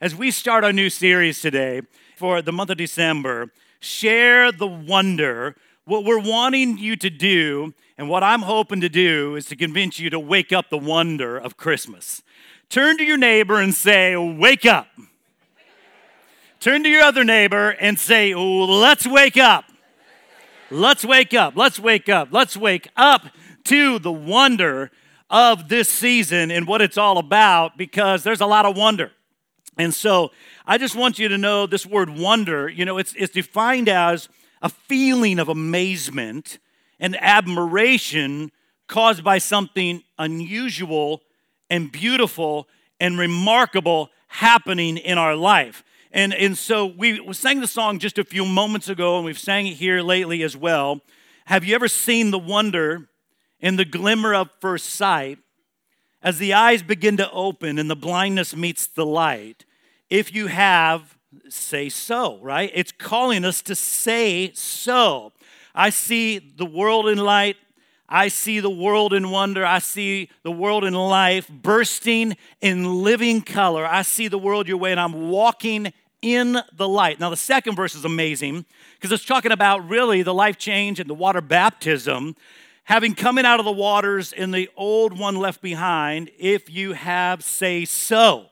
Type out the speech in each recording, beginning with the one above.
As we start our new series today for the month of December, share the wonder. What we're wanting you to do, and what I'm hoping to do, is to convince you to wake up the wonder of Christmas. Turn to your neighbor and say, Wake up. Turn to your other neighbor and say, Let's wake up. Let's wake up. Let's wake up. Let's wake up to the wonder of this season and what it's all about because there's a lot of wonder. And so I just want you to know this word wonder, you know, it's, it's defined as a feeling of amazement and admiration caused by something unusual and beautiful and remarkable happening in our life. And, and so we, sang the song just a few moments ago, and we've sang it here lately as well. Have you ever seen the wonder and the glimmer of first sight as the eyes begin to open and the blindness meets the light? If you have, say so, right? It's calling us to say so. I see the world in light. I see the world in wonder. I see the world in life bursting in living color. I see the world your way, and I'm walking in the light. Now, the second verse is amazing because it's talking about really the life change and the water baptism. Having coming out of the waters and the old one left behind, if you have, say so.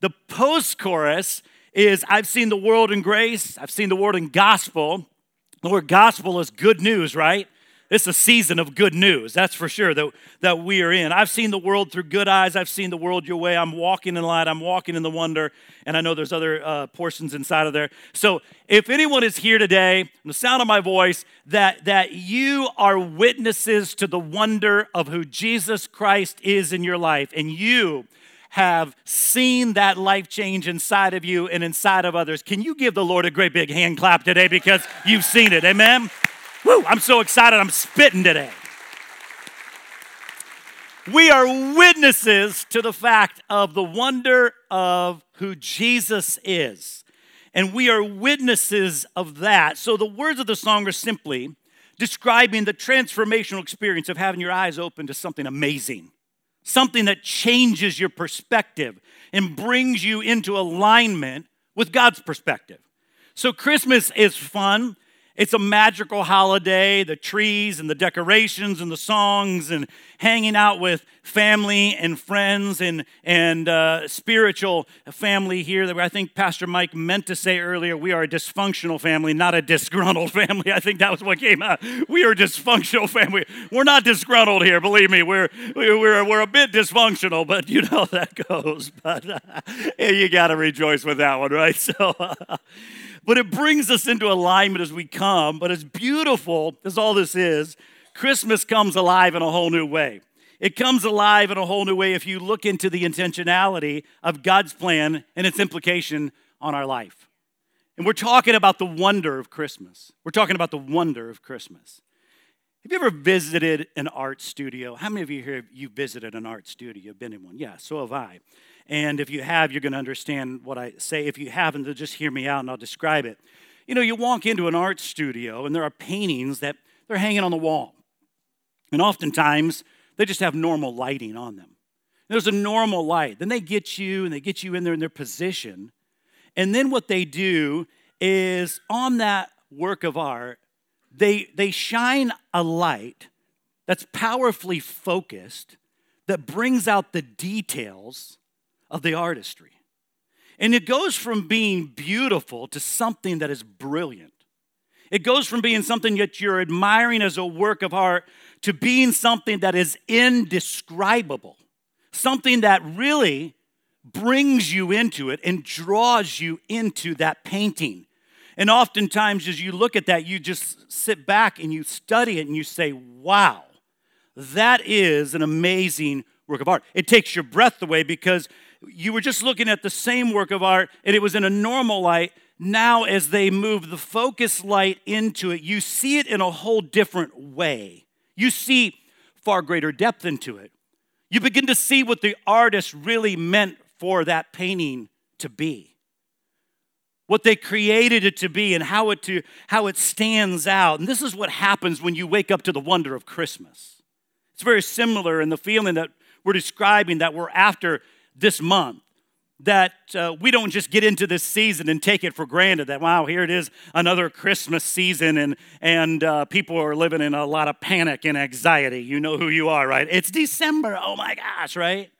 The post chorus is I've seen the world in grace, I've seen the world in gospel. The word gospel is good news, right? It's a season of good news, that's for sure, that, that we are in. I've seen the world through good eyes. I've seen the world your way. I'm walking in light. I'm walking in the wonder. And I know there's other uh, portions inside of there. So if anyone is here today, the sound of my voice, that, that you are witnesses to the wonder of who Jesus Christ is in your life, and you have seen that life change inside of you and inside of others. Can you give the Lord a great big hand clap today because you've seen it? Amen? Woo, I'm so excited. I'm spitting today. We are witnesses to the fact of the wonder of who Jesus is. And we are witnesses of that. So the words of the song are simply describing the transformational experience of having your eyes open to something amazing something that changes your perspective and brings you into alignment with God's perspective. So, Christmas is fun. It's a magical holiday, the trees and the decorations and the songs and hanging out with family and friends and, and uh, spiritual family here that I think Pastor Mike meant to say earlier. We are a dysfunctional family, not a disgruntled family. I think that was what came out. We are a dysfunctional family. We're not disgruntled here, believe me. We're, we're, we're a bit dysfunctional, but you know that goes. But uh, you got to rejoice with that one, right? So. Uh, but it brings us into alignment as we come. But as beautiful as all this is, Christmas comes alive in a whole new way. It comes alive in a whole new way if you look into the intentionality of God's plan and its implication on our life. And we're talking about the wonder of Christmas. We're talking about the wonder of Christmas. Have you ever visited an art studio? How many of you here have you visited an art studio? Been in one? Yeah, so have I. And if you have, you're going to understand what I say. If you haven't, then just hear me out and I'll describe it. You know, you walk into an art studio and there are paintings that they're hanging on the wall. And oftentimes, they just have normal lighting on them. There's a normal light. Then they get you and they get you in there in their position. And then what they do is on that work of art, they, they shine a light that's powerfully focused that brings out the details of the artistry. And it goes from being beautiful to something that is brilliant. It goes from being something that you're admiring as a work of art to being something that is indescribable, something that really brings you into it and draws you into that painting. And oftentimes, as you look at that, you just sit back and you study it and you say, wow, that is an amazing work of art. It takes your breath away because you were just looking at the same work of art and it was in a normal light. Now, as they move the focus light into it, you see it in a whole different way. You see far greater depth into it. You begin to see what the artist really meant for that painting to be. What they created it to be and how it, to, how it stands out. And this is what happens when you wake up to the wonder of Christmas. It's very similar in the feeling that we're describing that we're after this month. that uh, we don't just get into this season and take it for granted that wow here it is another christmas season and and uh, people are living in a lot of panic and anxiety you know who you are right it's december oh my gosh right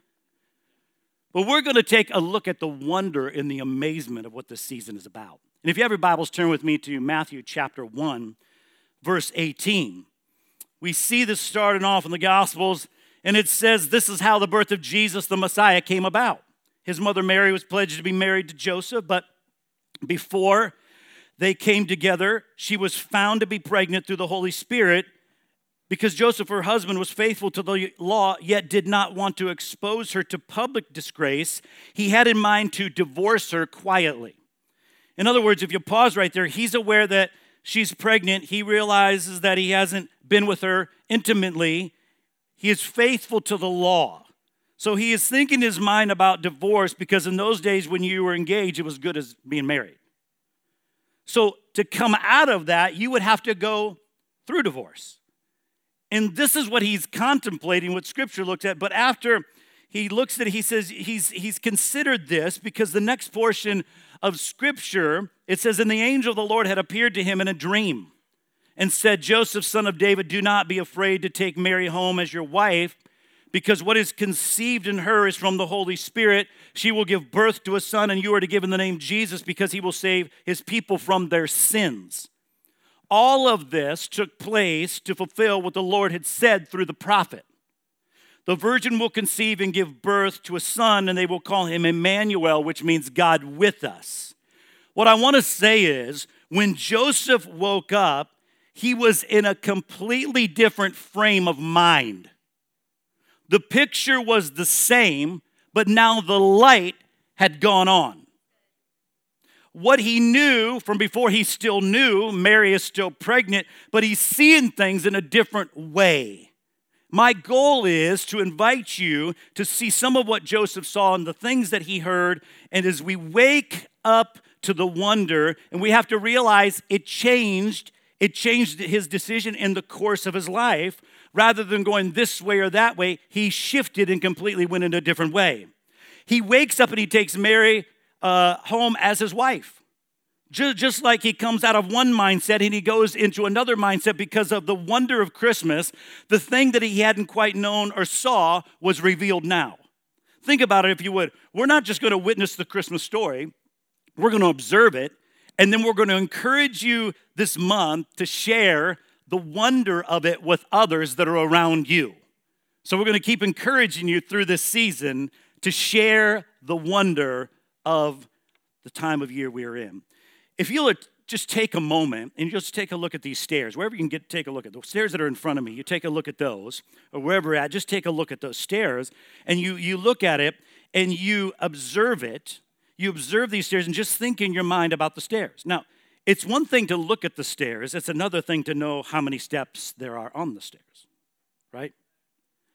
but we're going to take a look at the wonder and the amazement of what this season is about. And if you have your bibles turn with me to matthew chapter 1 verse 18 we see this starting off in the gospels and it says this is how the birth of jesus the messiah came about. His mother Mary was pledged to be married to Joseph, but before they came together, she was found to be pregnant through the Holy Spirit because Joseph, her husband, was faithful to the law, yet did not want to expose her to public disgrace. He had in mind to divorce her quietly. In other words, if you pause right there, he's aware that she's pregnant. He realizes that he hasn't been with her intimately. He is faithful to the law. So he is thinking his mind about divorce because in those days when you were engaged, it was good as being married. So to come out of that, you would have to go through divorce. And this is what he's contemplating, what scripture looks at. But after he looks at it, he says he's, he's considered this because the next portion of scripture, it says, And the angel of the Lord had appeared to him in a dream and said, Joseph, son of David, do not be afraid to take Mary home as your wife because what is conceived in her is from the Holy Spirit. She will give birth to a son, and you are to give him the name Jesus because he will save his people from their sins. All of this took place to fulfill what the Lord had said through the prophet. The virgin will conceive and give birth to a son, and they will call him Emmanuel, which means God with us. What I want to say is when Joseph woke up, he was in a completely different frame of mind. The picture was the same, but now the light had gone on. What he knew from before he still knew, Mary is still pregnant, but he's seeing things in a different way. My goal is to invite you to see some of what Joseph saw and the things that he heard. And as we wake up to the wonder, and we have to realize it changed, it changed his decision in the course of his life rather than going this way or that way, he shifted and completely went in a different way. He wakes up and he takes Mary uh, home as his wife. Just, just like he comes out of one mindset and he goes into another mindset because of the wonder of Christmas, the thing that he hadn't quite known or saw was revealed now. Think about it if you would. We're not just going to witness the Christmas story, we're going to observe it, and then we're going to encourage you this month to share the wonder of it with others that are around you. So, we're going to keep encouraging you through this season to share the wonder of the time of year we are in. If you'll just take a moment and just take a look at these stairs, wherever you can get, take a look at the stairs that are in front of me, you take a look at those, or wherever you're at, just take a look at those stairs, and you, you look at it and you observe it. You observe these stairs and just think in your mind about the stairs. Now, it's one thing to look at the stairs, it's another thing to know how many steps there are on the stairs, right?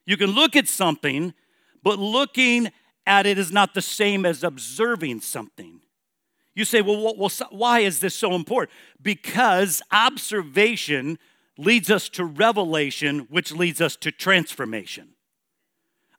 You can look at something, but looking at it is not the same as observing something. You say, well, well, why is this so important? Because observation leads us to revelation, which leads us to transformation.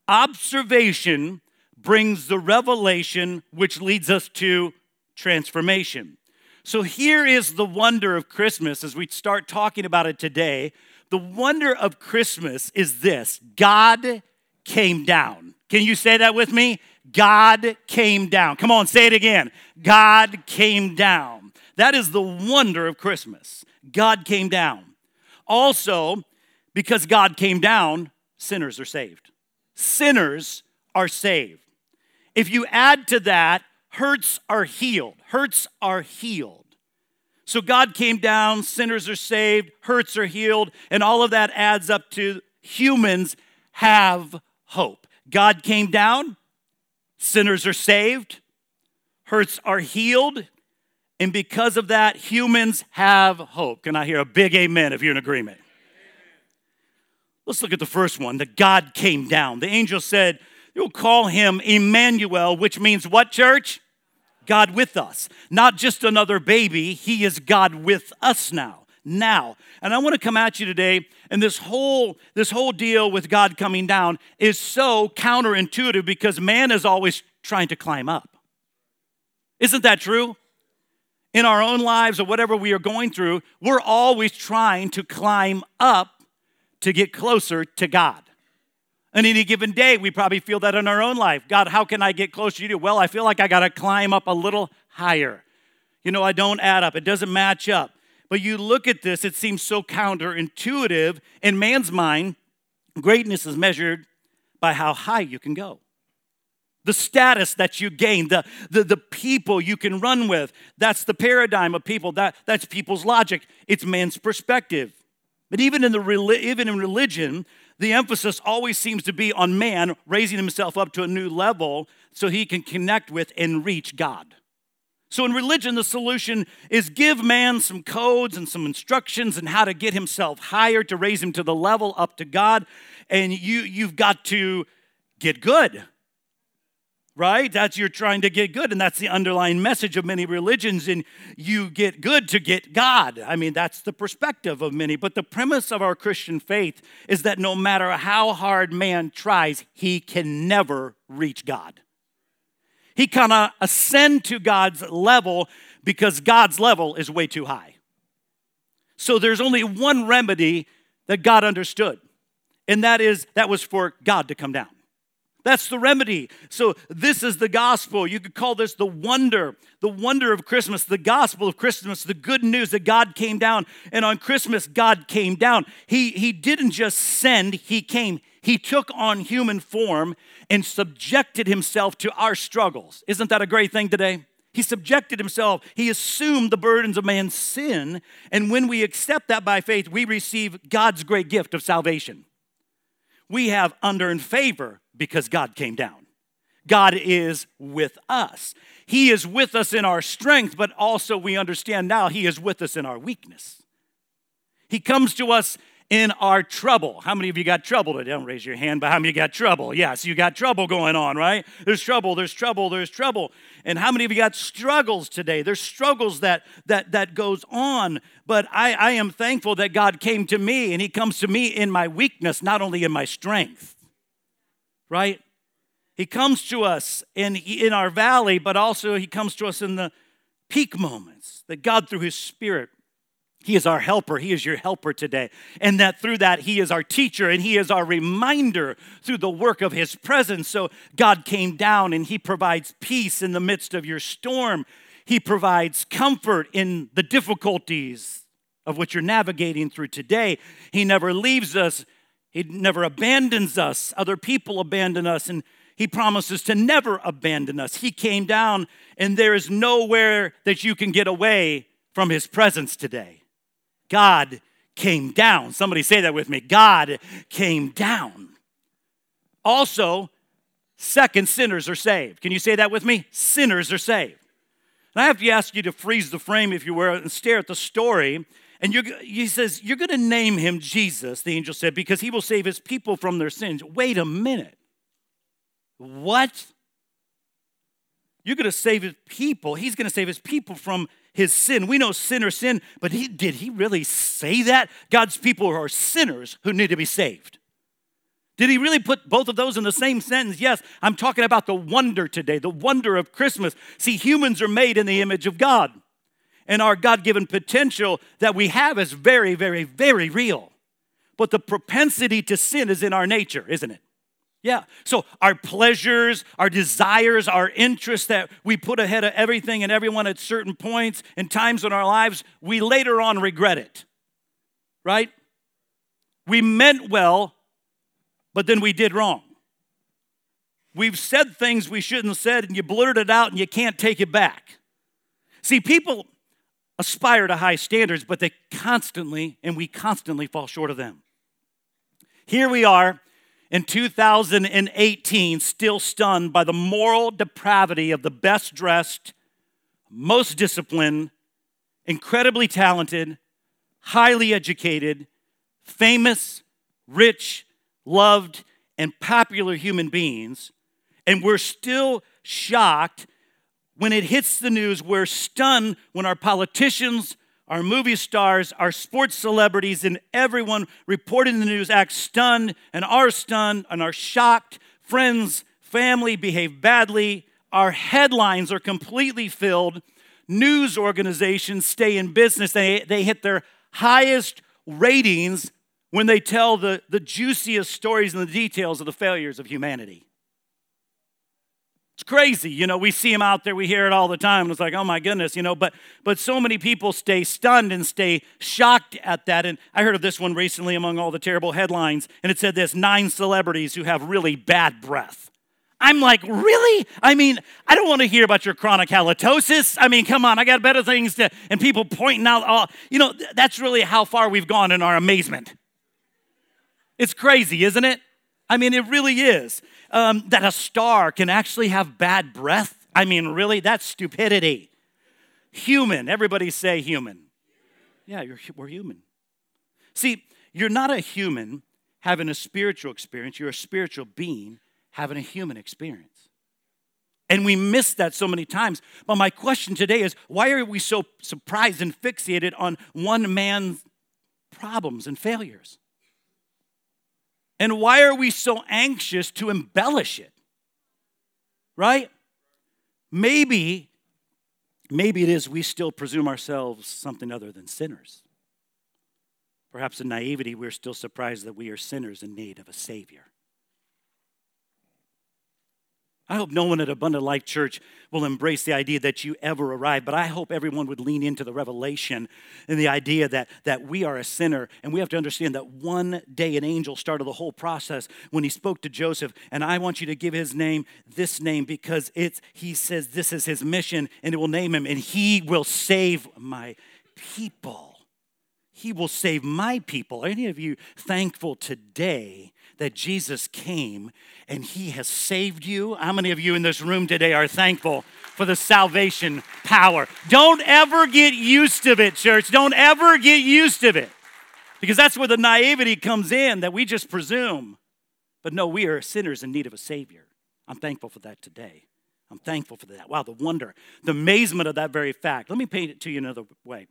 Observation brings the revelation, which leads us to transformation. So here is the wonder of Christmas as we start talking about it today. The wonder of Christmas is this God came down. Can you say that with me? God came down. Come on, say it again. God came down. That is the wonder of Christmas. God came down. Also, because God came down, sinners are saved. Sinners are saved. If you add to that hurts are healed. Hurts are healed. So God came down, sinners are saved, hurts are healed, and all of that adds up to humans have hope. God came down, sinners are saved, hurts are healed, and because of that, humans have hope. Can I hear a big amen if you're in agreement? Let's look at the first one that God came down. The angel said, You'll call him Emmanuel, which means what, church? God with us. Not just another baby, He is God with us now. Now. And I want to come at you today, and this whole this whole deal with God coming down is so counterintuitive because man is always trying to climb up. Isn't that true? In our own lives or whatever we are going through, we're always trying to climb up to get closer to God. And any given day, we probably feel that in our own life. God, how can I get closer to you? Well, I feel like I got to climb up a little higher. You know, I don't add up, it doesn't match up. But you look at this, it seems so counterintuitive. In man's mind, greatness is measured by how high you can go. The status that you gain, the, the, the people you can run with, that's the paradigm of people. That, that's people's logic. It's man's perspective. But even in, the, even in religion, the emphasis always seems to be on man raising himself up to a new level so he can connect with and reach God. So, in religion, the solution is give man some codes and some instructions and how to get himself higher to raise him to the level up to God. And you, you've got to get good right? That's you're trying to get good, and that's the underlying message of many religions. And you get good to get God. I mean, that's the perspective of many. But the premise of our Christian faith is that no matter how hard man tries, he can never reach God. He cannot ascend to God's level because God's level is way too high. So there's only one remedy that God understood, and that is that was for God to come down. That's the remedy. So, this is the gospel. You could call this the wonder, the wonder of Christmas, the gospel of Christmas, the good news that God came down. And on Christmas, God came down. He, he didn't just send, He came. He took on human form and subjected Himself to our struggles. Isn't that a great thing today? He subjected himself. He assumed the burdens of man's sin. And when we accept that by faith, we receive God's great gift of salvation. We have unearned favor because God came down. God is with us. He is with us in our strength, but also we understand now He is with us in our weakness. He comes to us in our trouble. How many of you got trouble today? Don't raise your hand, but how many of you got trouble? Yes, you got trouble going on, right? There's trouble, there's trouble, there's trouble. And how many of you got struggles today? There's struggles that that that goes on. But I, I am thankful that God came to me and He comes to me in my weakness, not only in my strength right? He comes to us in, in our valley, but also he comes to us in the peak moments that God, through his Spirit, he is our helper. He is your helper today. And that through that, He is our teacher and He is our reminder through the work of His presence. So God came down and He provides peace in the midst of your storm. He provides comfort in the difficulties of what you're navigating through today. He never leaves us he never abandons us. Other people abandon us, and He promises to never abandon us. He came down, and there is nowhere that you can get away from His presence today. God came down. Somebody say that with me. God came down. Also, second, sinners are saved. Can you say that with me? Sinners are saved. And I have to ask you to freeze the frame, if you will, and stare at the story and he says, You're going to name him Jesus, the angel said, because he will save his people from their sins. Wait a minute. What? You're going to save his people. He's going to save his people from his sin. We know sin or sin, but he, did he really say that? God's people are sinners who need to be saved. Did he really put both of those in the same sentence? Yes, I'm talking about the wonder today, the wonder of Christmas. See, humans are made in the image of God and our God given potential that we have is very, very, very real. But the propensity to sin is in our nature, isn't it? Yeah. So our pleasures, our desires, our interests that we put ahead of everything and everyone at certain points and times in our lives, we later on regret it. Right? We meant well, but then we did wrong. We've said things we shouldn't have said, and you blurted it out and you can't take it back. See, people aspire to high standards, but they constantly, and we constantly fall short of them. Here we are in 2018, still stunned by the moral depravity of the best dressed, most disciplined, incredibly talented, highly educated, famous, rich, loved, and popular human beings. And we're still shocked when it hits the news, we're stunned when our politicians, our movie stars, our sports celebrities, and everyone reporting the news act stunned and are stunned and are shocked. Friends, family behave badly. our headlines are completely filled. News organizations stay in business. They, they hit their highest ratings when they tell the, the juiciest stories and the details of the failures of humanity. It's crazy, you know. We see them out there, we hear it all the time. It's like, oh my goodness, you know. But but so many people stay stunned and stay shocked at that. And I heard of this one recently among all the terrible headlines, and it said this: nine celebrities who have really bad breath. I'm like, really? I mean, I don't want to hear about your chronic halitosis. I mean, come on, I got better things to. And people pointing out, all, you know, that's really how far we've gone in our amazement. It's crazy, isn't it? I mean, it really is um, that a star can actually have bad breath? I mean, really? That's stupidity. Human. Everybody say human. Yeah, we're human. See, you're not a human having a spiritual experience, you're a spiritual being having a human experience. And we miss that so many times. But my question today is why are we so surprised and fixated on one man's problems and failures? And why are we so anxious to embellish it? Right? Maybe, maybe it is we still presume ourselves something other than sinners. Perhaps in naivety, we're still surprised that we are sinners in need of a Savior. I hope no one at Abundant Life Church will embrace the idea that you ever arrive, but I hope everyone would lean into the revelation and the idea that, that we are a sinner. And we have to understand that one day an angel started the whole process when he spoke to Joseph. And I want you to give his name this name because it's, he says this is his mission and it will name him and he will save my people. He will save my people. Are any of you thankful today that Jesus came and he has saved you. How many of you in this room today are thankful for the salvation power? Don't ever get used to it, church. Don't ever get used to it. Because that's where the naivety comes in that we just presume. But no, we are sinners in need of a Savior. I'm thankful for that today. I'm thankful for that. Wow, the wonder, the amazement of that very fact. Let me paint it to you another way.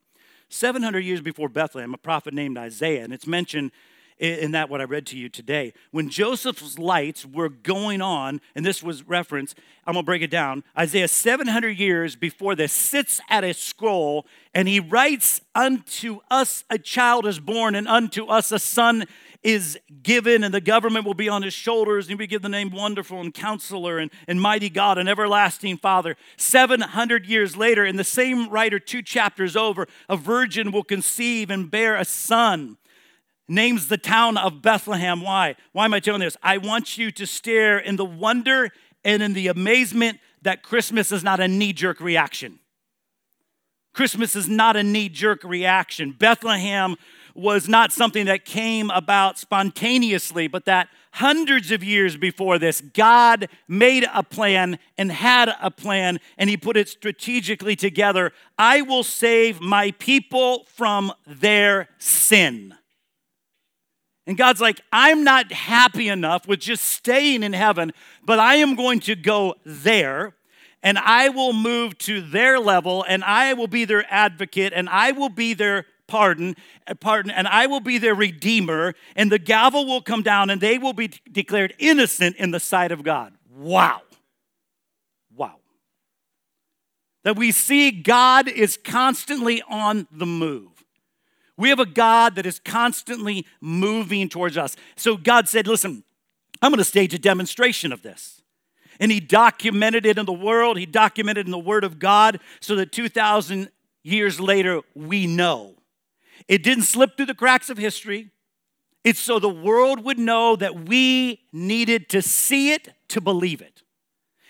700 years before Bethlehem, a prophet named Isaiah, and it's mentioned in that what I read to you today. When Joseph's lights were going on, and this was reference, I'm gonna break it down. Isaiah 700 years before this sits at a scroll, and he writes, Unto us a child is born, and unto us a son is given, and the government will be on his shoulders, and will give the name Wonderful and Counselor and, and Mighty God and Everlasting Father. 700 years later, in the same writer, two chapters over, a virgin will conceive and bear a son names the town of Bethlehem. Why? Why am I telling this? I want you to stare in the wonder and in the amazement that Christmas is not a knee jerk reaction. Christmas is not a knee jerk reaction. Bethlehem was not something that came about spontaneously, but that hundreds of years before this, God made a plan and had a plan, and He put it strategically together. I will save my people from their sin. And God's like, I'm not happy enough with just staying in heaven, but I am going to go there and I will move to their level and I will be their advocate and I will be their pardon, uh, pardon and I will be their redeemer and the gavel will come down and they will be declared innocent in the sight of God. Wow. Wow. That we see God is constantly on the move. We have a God that is constantly moving towards us. So God said, Listen, I'm going to stage a demonstration of this. And He documented it in the world, He documented in the Word of God so that 2,000 years later, we know. It didn't slip through the cracks of history. It's so the world would know that we needed to see it to believe it.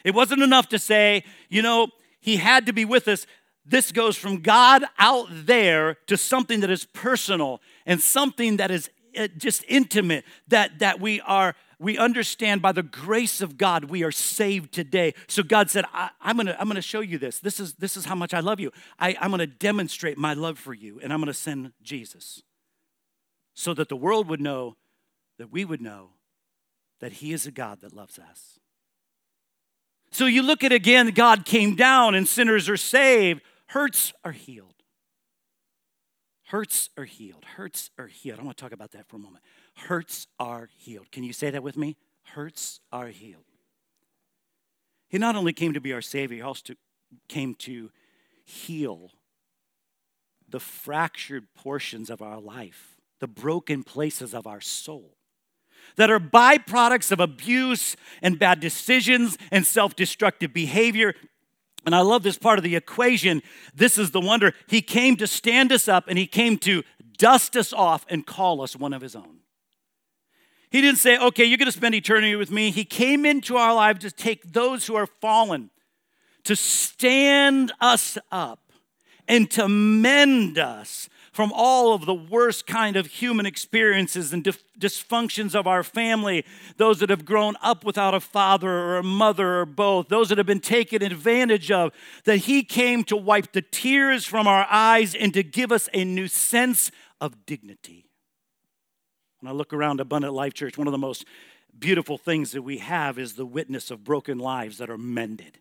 It wasn't enough to say, you know, he had to be with us. This goes from God out there to something that is personal and something that is uh, just intimate that that we are we understand by the grace of God we are saved today. So God said, I, am gonna I'm gonna show you this. This is this is how much I love you. I, I'm gonna demonstrate my love for you, and I'm gonna send Jesus, so that the world would know that we would know that He is a God that loves us. So you look at again, God came down and sinners are saved. Hurts are healed. Hurts are healed. Hurts are healed. I want to talk about that for a moment. Hurts are healed. Can you say that with me? Hurts are healed. He not only came to be our Savior, he also came to heal the fractured portions of our life, the broken places of our soul that are byproducts of abuse and bad decisions and self destructive behavior. And I love this part of the equation. This is the wonder. He came to stand us up and he came to dust us off and call us one of his own. He didn't say, okay, you're going to spend eternity with me. He came into our lives to take those who are fallen, to stand us up, and to mend us from all of the worst kind of human experiences and dif- dysfunctions of our family, those that have grown up without a father or a mother or both, those that have been taken advantage of, that He came to wipe the tears from our eyes and to give us a new sense of dignity. When I look around Abundant Life Church, one of the most beautiful things that we have is the witness of broken lives that are mended.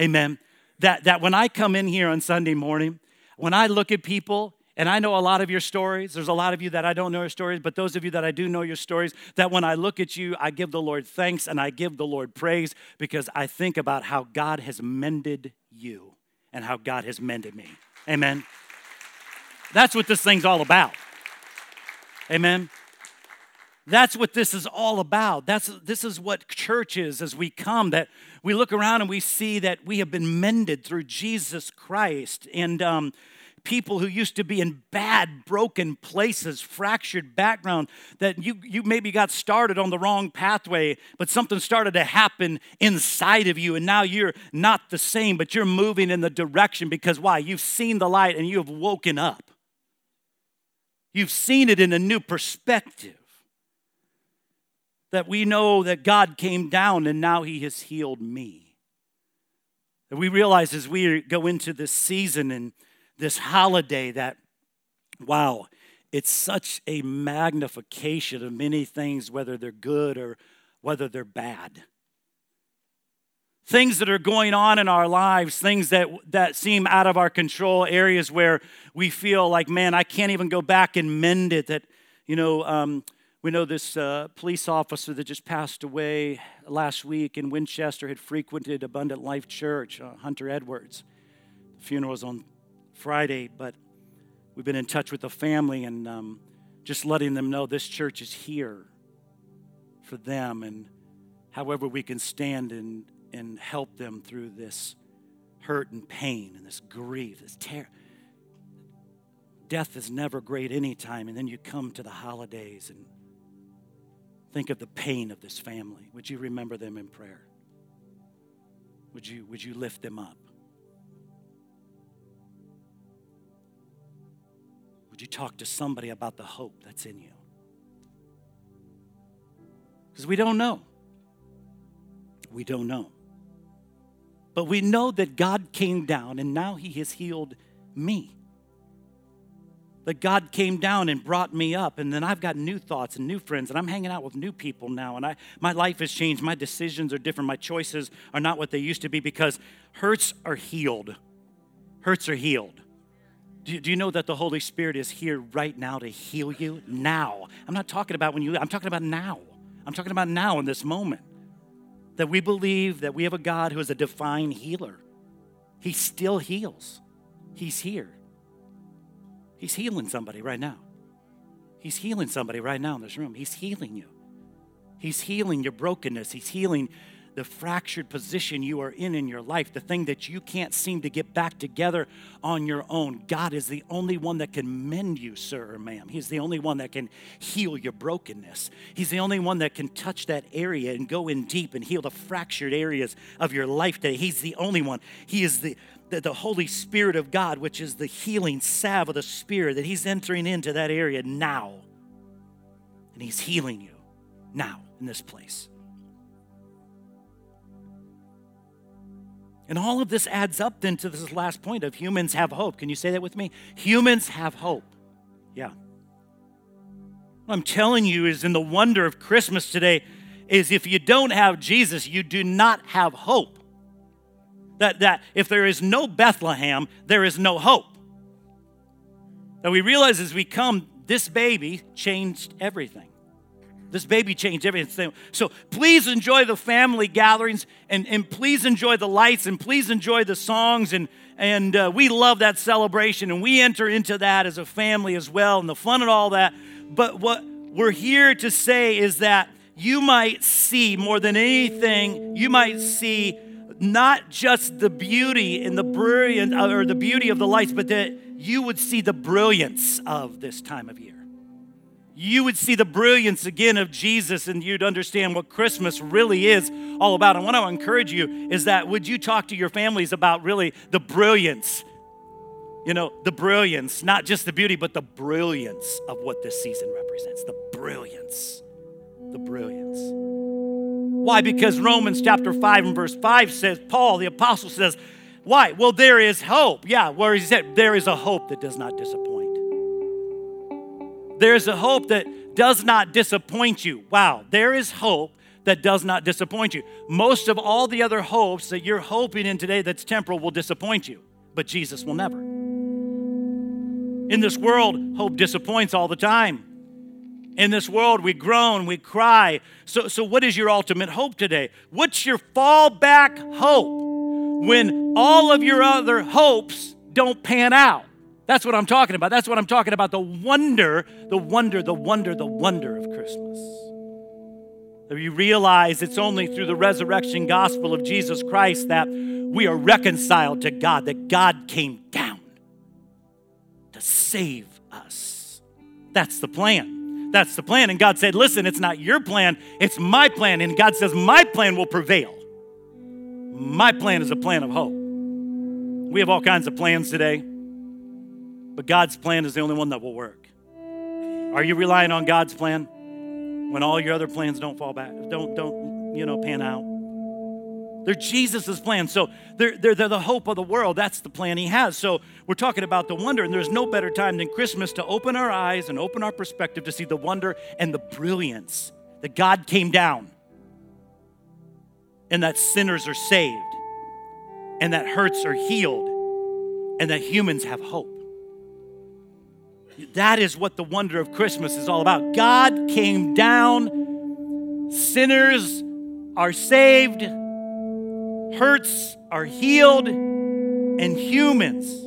Amen. That, that when I come in here on Sunday morning, when I look at people and I know a lot of your stories. There's a lot of you that I don't know your stories, but those of you that I do know your stories, that when I look at you, I give the Lord thanks and I give the Lord praise because I think about how God has mended you and how God has mended me. Amen. That's what this thing's all about. Amen. That's what this is all about. That's this is what church is as we come that we look around and we see that we have been mended through Jesus Christ and um, people who used to be in bad, broken places, fractured background, that you, you maybe got started on the wrong pathway, but something started to happen inside of you, and now you're not the same, but you're moving in the direction because why? You've seen the light and you have woken up. You've seen it in a new perspective. That we know that God came down and now He has healed me. That we realize as we go into this season and this holiday that, wow, it's such a magnification of many things, whether they're good or whether they're bad. Things that are going on in our lives, things that, that seem out of our control, areas where we feel like, man, I can't even go back and mend it. That, you know, um, we know this uh, police officer that just passed away last week in Winchester had frequented Abundant Life Church, uh, Hunter Edwards. The funeral was on Friday, but we've been in touch with the family and um, just letting them know this church is here for them and however we can stand and, and help them through this hurt and pain and this grief, this terror. Death is never great anytime, and then you come to the holidays and think of the pain of this family. Would you remember them in prayer? Would you, would you lift them up? Would you talk to somebody about the hope that's in you? Because we don't know. We don't know. But we know that God came down and now He has healed me. That God came down and brought me up, and then I've got new thoughts and new friends, and I'm hanging out with new people now, and I, my life has changed. My decisions are different. My choices are not what they used to be because hurts are healed. Hurts are healed. Do, do you know that the Holy Spirit is here right now to heal you? Now. I'm not talking about when you, I'm talking about now. I'm talking about now in this moment. That we believe that we have a God who is a divine healer. He still heals. He's here. He's healing somebody right now. He's healing somebody right now in this room. He's healing you. He's healing your brokenness. He's healing the fractured position you are in in your life, the thing that you can't seem to get back together on your own. God is the only one that can mend you, sir or ma'am. He's the only one that can heal your brokenness. He's the only one that can touch that area and go in deep and heal the fractured areas of your life today. He's the only one. He is the the, Holy Spirit of God, which is the healing salve of the Spirit, that He's entering into that area now. And He's healing you now in this place. And all of this adds up then to this last point of humans have hope. Can you say that with me? Humans have hope. Yeah. What I'm telling you is in the wonder of Christmas today is if you don't have Jesus, you do not have hope. That, that if there is no Bethlehem, there is no hope. That we realize as we come, this baby changed everything. This baby changed everything. So please enjoy the family gatherings and, and please enjoy the lights and please enjoy the songs. And, and uh, we love that celebration and we enter into that as a family as well and the fun and all that. But what we're here to say is that you might see more than anything, you might see not just the beauty and the brilliant or the beauty of the lights, but that you would see the brilliance of this time of year you would see the brilliance again of Jesus and you'd understand what Christmas really is all about. And what I want to encourage you is that would you talk to your families about really the brilliance? You know, the brilliance, not just the beauty, but the brilliance of what this season represents. The brilliance. The brilliance. Why? Because Romans chapter 5 and verse 5 says, Paul, the apostle says, why? Well, there is hope. Yeah, where he said, there is a hope that does not disappoint. There's a hope that does not disappoint you. Wow, there is hope that does not disappoint you. Most of all the other hopes that you're hoping in today that's temporal will disappoint you, but Jesus will never. In this world, hope disappoints all the time. In this world, we groan, we cry. So, so what is your ultimate hope today? What's your fallback hope when all of your other hopes don't pan out? That's what I'm talking about. That's what I'm talking about. The wonder, the wonder, the wonder, the wonder of Christmas. That you realize it's only through the resurrection gospel of Jesus Christ that we are reconciled to God, that God came down to save us. That's the plan. That's the plan. And God said, Listen, it's not your plan, it's my plan. And God says, My plan will prevail. My plan is a plan of hope. We have all kinds of plans today. But God's plan is the only one that will work. Are you relying on God's plan when all your other plans don't fall back, don't, don't, you know, pan out? They're Jesus' plan. So they're, they're, they're the hope of the world. That's the plan he has. So we're talking about the wonder, and there's no better time than Christmas to open our eyes and open our perspective to see the wonder and the brilliance that God came down and that sinners are saved and that hurts are healed and that humans have hope. That is what the wonder of Christmas is all about. God came down, sinners are saved, hurts are healed, and humans